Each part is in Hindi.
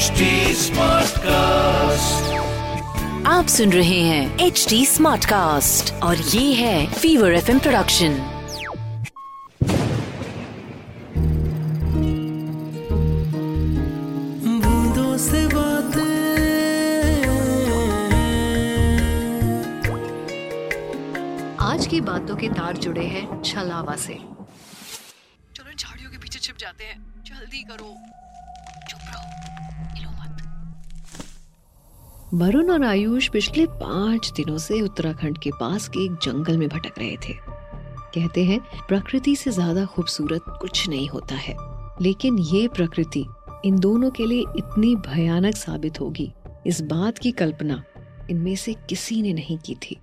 HD Smartcast. आप सुन रहे हैं एच डी स्मार्ट कास्ट और ये है फीवर एफएम प्रोडक्शन बूंदों से बातें आज की बातों के तार जुड़े हैं छलावा से। चलो झाड़ियों के पीछे छिप जाते हैं। जल्दी करो। चुप रहो। वरुण और आयुष पिछले पाँच दिनों से उत्तराखंड के पास के एक जंगल में भटक रहे थे। कहते हैं, प्रकृति से ज़्यादा खूबसूरत कुछ नहीं होता है। लेकिन ये प्रकृति इन दोनों के लिए इतनी भयानक साबित होगी। इस बात की कल्पना इनमें से किसी ने नहीं की थी।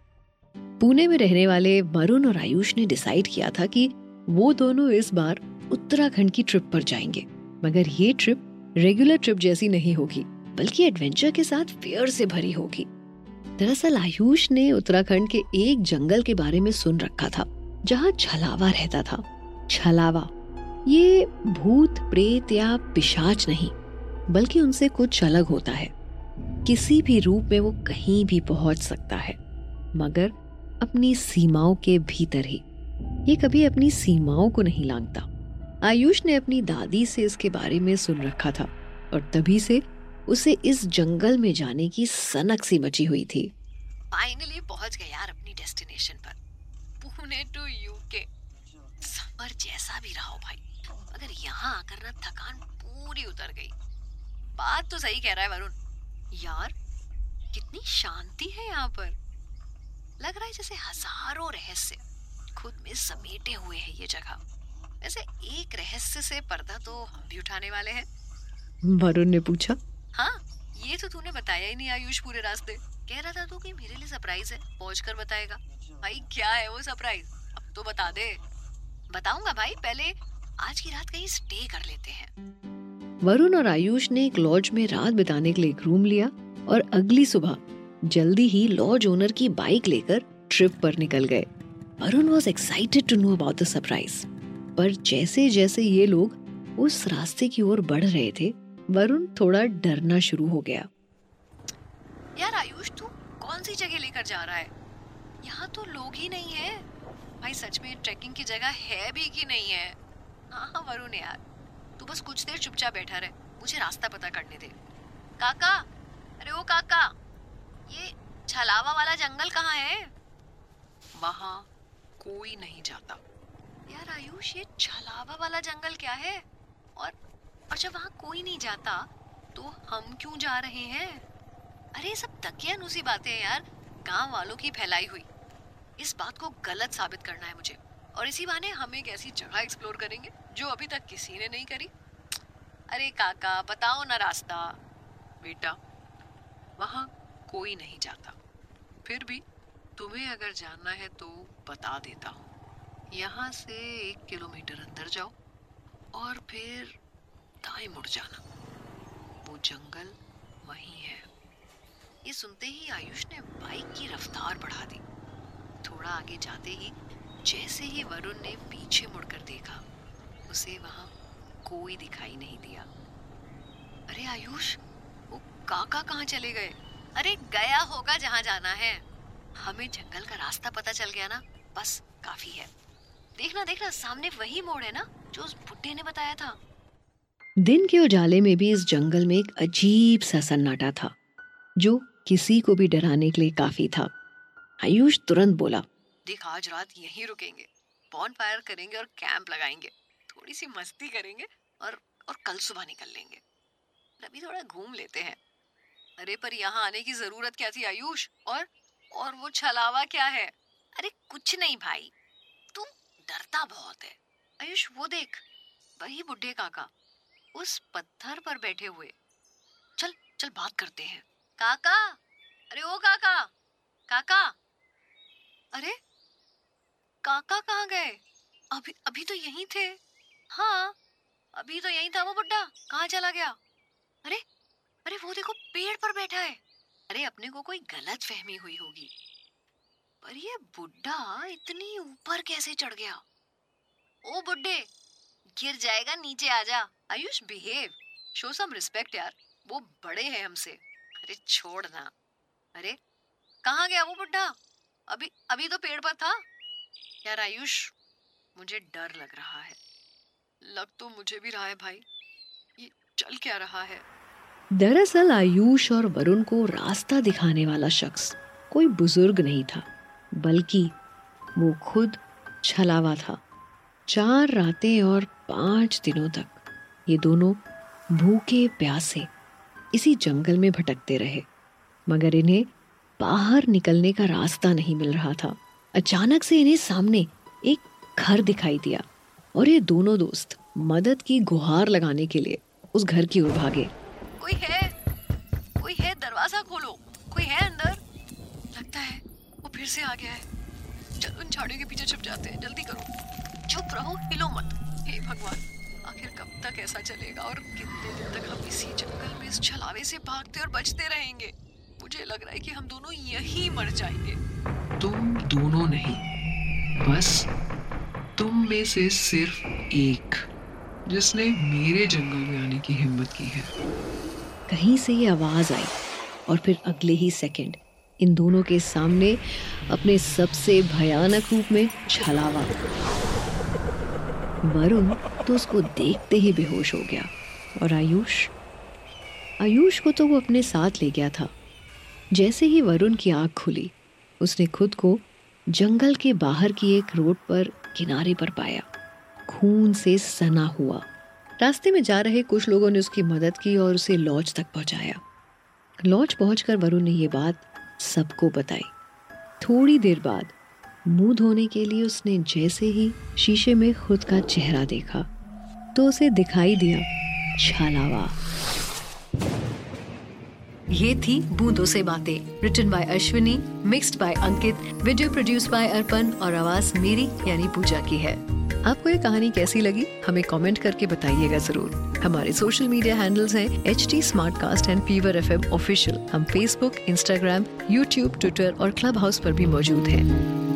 पुणे में रहने वाले वरुण और आयुष ने डिसाइड किया था कि वो दोनों इस बार उत्तराखंड की ट्रिप पर जाएँगे। मगर ये ट्रिप रेगुलर ट्रिप जैसी नहीं होगी। बल्कि एडवेंचर के साथ फेयर से भरी होगी। दरअसल आयुष ने उत्तराखंड के एक जंगल के बारे में सुन रखा था, जहाँ छलावा रहता था। छलावा, ये भूत, प्रेत या पिशाच नहीं, बल्कि उनसे कुछ अलग होता है। किसी भी रूप में वो कहीं भी पहुँच सकता है, मगर अपनी सीमाओं के भीतर ही। ये कभी अपनी सीमाओं को नहीं लांघता आयुष ने अपनी दादी से इसके बारे में सुन रखा था, और तभी से उसे इस जंगल में जाने की सनक सी मची हुई थी। फाइनली पहुँच गए यार अपनी डेस्टिनेशन पर। पुणे टू यूके सफ़र जैसा भी रहा हो भाई। मगर यहाँ आकर ना थकान पूरी उतर गई। बात तो सही कह रहा है वरुण। यार कितनी शांति है यहाँ पर। लग रहा है जैसे हज़ारों रहस्य खुद में समेटे हुए हैं ये जगह। वैसे एक रहस्य से पर्दा तो हम भी उठाने वाले हैं। वरुण ने पूछा हाँ ये तो तूने बताया ही नहीं आयुष पूरे रास्ते। कह रहा था तू कि मेरे लिए सरप्राइज़ है, पहुँच कर बताएगा। भाई, क्या है वो सरप्राइज़ अब तो बता दे। बताऊँगा भाई, पहले आज की रात कहीं स्टे कर लेते हैं। वरुण और आयुष ने एक लॉज में रात बिताने के लिए एक रूम लिया और अगली सुबह जल्दी ही लॉज ओनर की बाइक लेकर ट्रिप पर निकल गए। Varun was excited to know about the surprise पर जैसे जैसे ये लोग उस रास्ते की ओर बढ़ रहे थे वरुण थोड़ा डरना शुरू हो गया। यार, आयुष, तू कौन सी जगह लेकर जा रहा है? यहाँ तो लोग ही नहीं है। भाई, सच में ट्रैकिंग की जगह है भी कि नहीं है? हाँ हाँ वरुण यार। तू बस कुछ देर चुपचाप बैठा रहे। मुझे रास्ता पता करने दे। काका, अरे ओ काका, ये छलावा वाला जंगल कहाँ है? वहाँ कोई नहीं जाता। यार, आयुष, ये छलावा वाला जंगल क्या है? और जब वहाँ कोई नहीं जाता। तो हम क्यों जा रहे हैं? अरे, सब तकियानुसी बातें हैं यार। गाँव वालों की फैलाई हुई। इस बात को गलत साबित करना है मुझे। और इसी बहाने हम एक ऐसी जगह एक्सप्लोर करेंगे, जो अभी तक किसी ने नहीं करी। अरे, काका, बताओ ना रास्ता। बेटा, वहाँ कोई नहीं जाता। फिर भी तुम्हें अगर जानना है तो बता देता हूँ। यहाँ से एक किलोमीटर अंदर जाओ। और फिर दाएँ मुड़ जाना। वो जंगल वहीं है। ये सुनते ही आयुष ने बाइक की रफ्तार बढ़ा दी। थोड़ा आगे जाते ही जैसे ही वरुण ने पीछे मुड़कर देखा, उसे वहाँ कोई दिखाई नहीं दिया। अरे आयुष, वो काका कहाँ चले गए? अरे गया होगा जहाँ जाना है। हमें जंगल का रास्ता पता चल गया ना? बस, काफ़ी है। देखना देखना, सामने वही मोड़ है ना? जो उस बुड्ढे ने बताया था। दिन के उजाले में भी इस जंगल में एक अजीब सा सन्नाटा था, जो किसी को भी डराने के लिए काफ़ी था। आयुष तुरंत बोला, देख, आज रात यहीं रुकेंगे बॉन फायर करेंगे और कैंप लगाएँगे थोड़ी सी मस्ती करेंगे और और कल सुबह निकल लेंगे। अभी थोड़ा घूम लेते हैं। अरे, पर यहाँ आने की ज़रूरत क्या थी आयुष? और और वो छलावा क्या है? अरे, कुछ नहीं भाई तू डरता बहुत है। आयुष, वो देख, वही बुढ़े काका उस पत्थर पर बैठे हुए। चल चल बात करते हैं। काका! अरे ओ काका! काका! अरे, काका कहाँ गए? अभी अभी तो यहीं थे। हाँ अभी तो यहीं था वो बुड्ढा। कहाँ चला गया? अरे अरे वो देखो पेड़ पर बैठा है। अरे अपने को कोई गलत फहमी हुई होगी। पर ये बुड्ढा इतनी ऊपर कैसे चढ़ गया? ओ बुड्ढे गिर जाएगा, नीचे आ जा। Ayush behave show some respect यार। वो बड़े हैं हमसे। अरे, छोड़ ना। अरे, कहाँ गया वो बुढ़ा अभी अभी तो पेड़ पर था। यार, आयुष, मुझे डर लग रहा है। लग तो मुझे भी रहा है भाई। ये चल क्या रहा है? दरअसल, आयुष और वरुण को रास्ता दिखाने वाला शख्स कोई बुज़ुर्ग नहीं था, बल्कि वो खुद छलावा था। चार रातें और पाँच दिनों तक ये दोनों भूखे प्यासे इसी जंगल में भटकते रहे, मगर इन्हें बाहर निकलने का रास्ता नहीं मिल रहा था। अचानक से इन्हें सामने एक घर दिखाई दिया और ये दोनों दोस्त मदद की गुहार लगाने के लिए उस घर की ओर भागे। कोई है? कोई है? दरवाज़ा खोलो। कोई है अंदर? लगता है वो फिर से आ गया है। चलो उन झाड़ियों के पीछे छुप जाते हैं। जल्दी करो। चुप रहो हिलो मत। हे भगवान आखिर कब तक ऐसा चलेगा और कितने दिन तक हम इसी जंगल में इस छलावे से भागते और बचते रहेंगे? मुझे लग रहा है कि हम दोनों यही मर जाएँगे। तुम दोनों नहीं बस तुम में से सिर्फ़ एक जिसने मेरे जंगल में आने की हिम्मत की है। कहीं से ये आवाज़ आई और फिर अगले ही सेकंड इन दोनों के सामने अपने सबसे भयानक रूप में छलावा। वरुण तो उसको देखते ही बेहोश हो गया और आयुष आयुष को तो वो अपने साथ ले गया था। जैसे ही वरुण की आँख खुली, उसने खुद को जंगल के बाहर की एक रोड पर किनारे पर पाया। खून से सना हुआ। रास्ते में जा रहे कुछ लोगों ने उसकी मदद की और उसे लॉज तक पहुँचाया। लॉज पहुंचकर वरुण ने ये बात सबको बताई। थोड़ी देर बाद मुँह धोने के लिए उसने जैसे ही शीशे में खुद का चेहरा देखा तो उसे दिखाई दिया, छालावा. ये थी बूंदों से बातें written by Ashwini mixed by Ankit video produce by Arpan और आवाज़ मेरी, यानी पूजा की है। आपको ये कहानी कैसी लगी? हमें कमेंट करके बताइएगा ज़रूर। हमारे सोशल मीडिया हैंडल्स हैं H T and Fever F official हम फेसबुक इंस्टाग्राम यूट्यूब ट्विटर और क्लब हाउस पर भी मौजूद हैं।